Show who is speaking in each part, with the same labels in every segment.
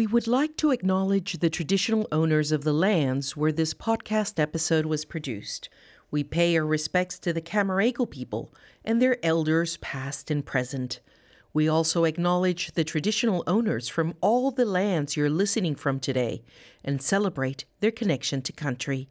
Speaker 1: We would like to acknowledge the traditional owners of the lands where this podcast episode was produced. We pay our respects to the Cammeraygal people and their elders, past and present. We also acknowledge the traditional owners from all the lands you're listening from today and celebrate their connection to country.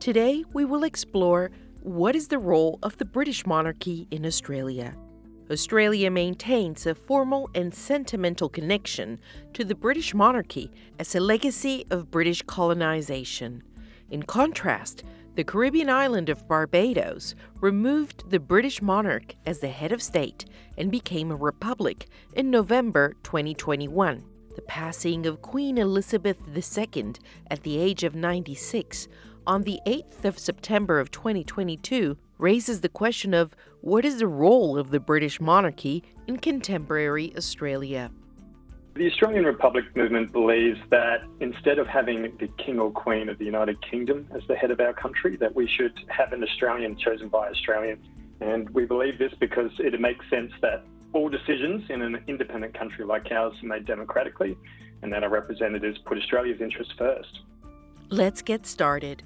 Speaker 1: Today, we will explore what is the role of the British monarchy in Australia. Australia maintains a formal and sentimental connection to the British monarchy as a legacy of British colonization. In contrast, the Caribbean island of Barbados removed the British monarch as the head of state and became a republic in November 2021. The passing of Queen Elizabeth II at the age of 96 on the 8th of September of 2022 raises the question of what is the role of the British monarchy in contemporary Australia?
Speaker 2: The Australian Republic movement believes that instead of having the King or Queen of the United Kingdom as the head of our country, that we should have an Australian chosen by Australians. And we believe this because it makes sense that all decisions in an independent country like ours are made democratically and that our representatives put Australia's interests first.
Speaker 1: Let's get started.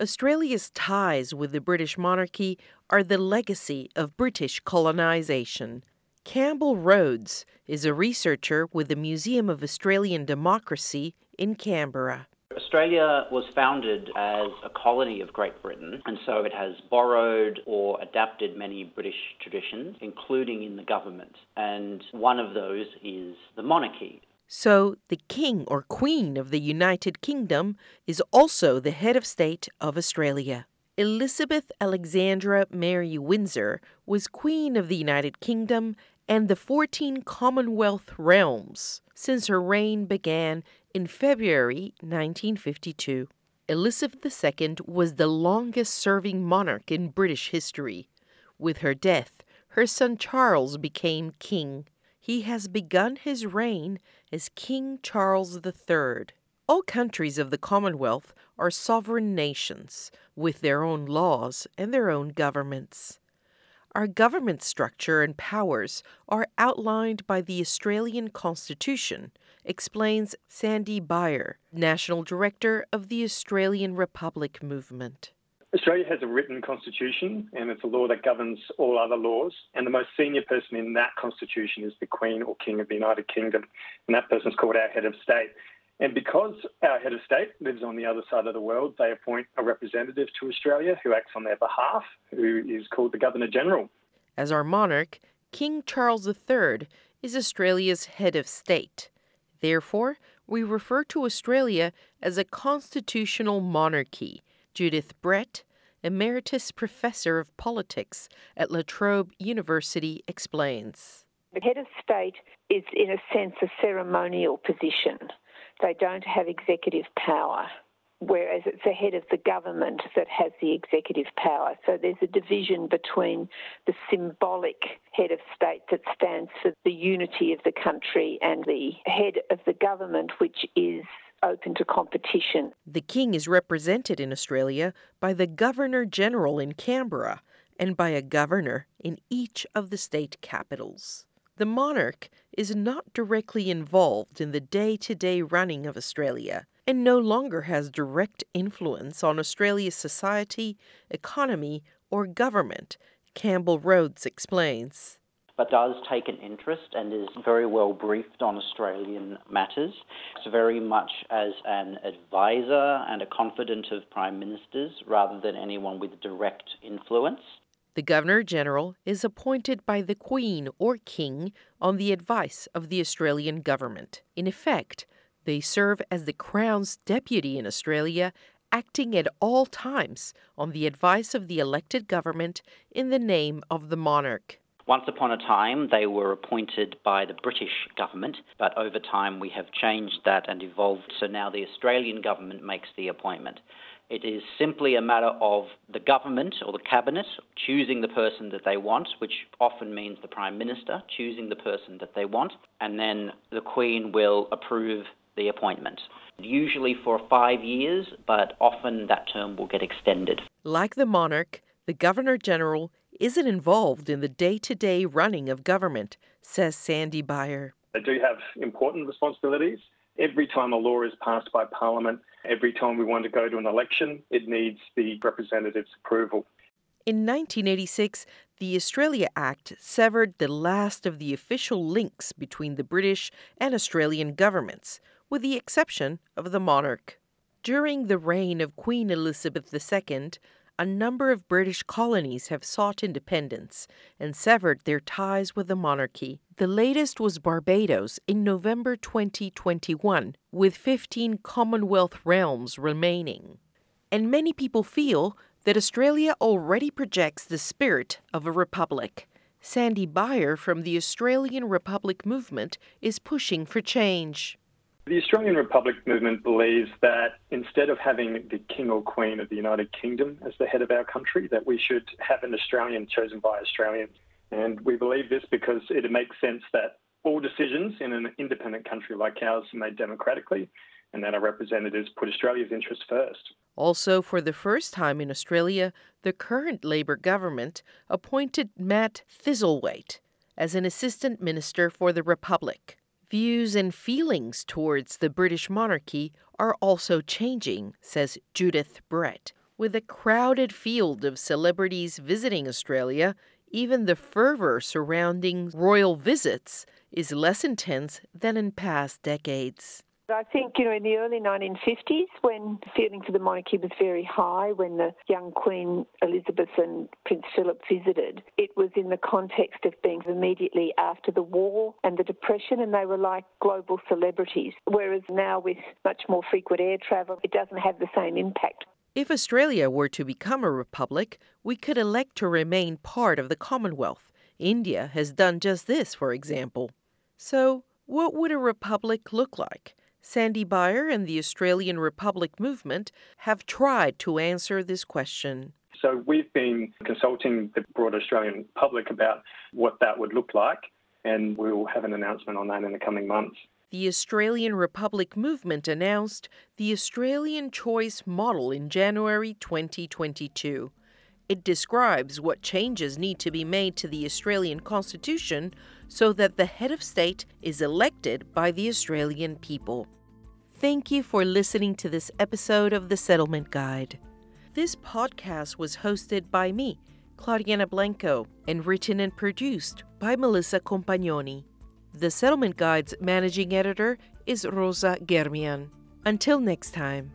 Speaker 1: Australia's ties with the British monarchy are the legacy of British colonisation. Campbell Rhodes is a researcher with the Museum of Australian Democracy in Canberra.
Speaker 3: Australia was founded as a colony of Great Britain, and so it has borrowed or adapted many British traditions, including in the government. And one of those is the monarchy.
Speaker 1: So, the King or Queen of the United Kingdom is also the head of state of Australia. Elizabeth Alexandra Mary Windsor was Queen of the United Kingdom and the 14 Commonwealth realms since her reign began in February 1952. Elizabeth II was the longest serving monarch in British history. With her death, her son Charles became king he has begun his reign as King Charles III. All countries of the Commonwealth are sovereign nations with their own laws and their own governments. Our government structure and powers are outlined by the Australian Constitution, explains Sandy Biar, National Director of the Australian Republic Movement.
Speaker 2: Australia has a written constitution and it's a law that governs all other laws. And the most senior person in that constitution is the Queen or King of the United Kingdom. And that person is called our head of state. And because our head of state lives on the other side of the world, they appoint a representative to Australia who acts on their behalf, who is called the Governor General.
Speaker 1: As our monarch, King Charles III is Australia's head of state. Therefore, we refer to Australia as a constitutional monarchy Judith Brett, Emeritus Professor of Politics at La Trobe University, explains.
Speaker 4: The head of state is, in a sense, a ceremonial position. They don't have executive power, whereas it's the head of the government that has the executive power. So there's a division between the symbolic head of state that stands for the unity of the country and the head of the government, which is open to competition.
Speaker 1: The King is represented in Australia by the Governor General in Canberra and by a governor in each of the state capitals. The monarch is not directly involved in the day to day running of Australia and no longer has direct influence on Australia's society, economy, or government, Campbell Rhodes explains
Speaker 3: but does take an interest and is very well briefed on Australian matters. It's very much as an advisor and a confidant of prime ministers rather than anyone with direct influence.
Speaker 1: The Governor General is appointed by the Queen or King on the advice of the Australian government. In effect, They serve as the Crown's deputy in Australia, acting at all times on the advice of the elected government in the name of the monarch.
Speaker 3: Once upon a time, they were appointed by the British government, but over time we have changed that and evolved, so now the Australian government makes the appointment. It is simply a matter of the government or the cabinet choosing the person that they want, which often means the Prime Minister choosing the person that they want, and then the Queen will approve the appointment. Usually for five years, but often that term will get extended.
Speaker 1: Like the monarch, the Governor General isn't involved in the day to day running of government, says Sandy Biar.
Speaker 2: They do have important responsibilities. Every time a law is passed by Parliament, every time we want to go to an election, it needs the representative's approval.
Speaker 1: In 1986, the Australia Act severed the last of the official links between the British and Australian governments, with the exception of the monarch. During the reign of Queen Elizabeth II, a number of British colonies have sought independence and severed their ties with the monarchy. The latest was Barbados in November 2021, with 15 Commonwealth realms remaining. And many people feel that Australia already projects the spirit of a republic. Sandy Biar from the Australian Republic movement is pushing for change.
Speaker 2: The Australian Republic movement believes that instead of having the King or Queen of the United Kingdom as the head of our country, that we should have an Australian chosen by Australians. And we believe this because it makes sense that all decisions in an independent country like ours are made democratically and that our representatives put Australia's interests first.
Speaker 1: Also, for the first time in Australia, the current Labor government appointed Matt Thistlethwaite as an assistant minister for the Republic. Views and feelings towards the British monarchy are also changing, says Judith Brett. With a crowded field of celebrities visiting Australia, even the fervor surrounding royal visits is less intense than in past decades.
Speaker 4: I think, you know, in the early 1950s, when the feeling for the monarchy was very high, when the young Queen Elizabeth and Prince Philip visited, it was in the context of being immediately after the war and the Depression, and they were like global celebrities. Whereas now, with much more frequent air travel, it doesn't have the same impact.
Speaker 1: If Australia were to become a republic, we could elect to remain part of the Commonwealth. India has done just this, for example. So, what would a republic look like? Sandy Biar and the Australian Republic movement have tried to answer this question.
Speaker 2: So we've been consulting the broad Australian public about what that would look like, and we'll have an announcement on that in the coming months.
Speaker 1: The Australian Republic movement announced the Australian Choice Model in January 2022. It describes what changes need to be made to the Australian Constitution so that the head of state is elected by the Australian people. Thank you for listening to this episode of The Settlement Guide. This podcast was hosted by me, Claudianna Blanco, and written and produced by Melissa Compagnoni. The Settlement Guide's managing editor is Rosa Germian. Until next time.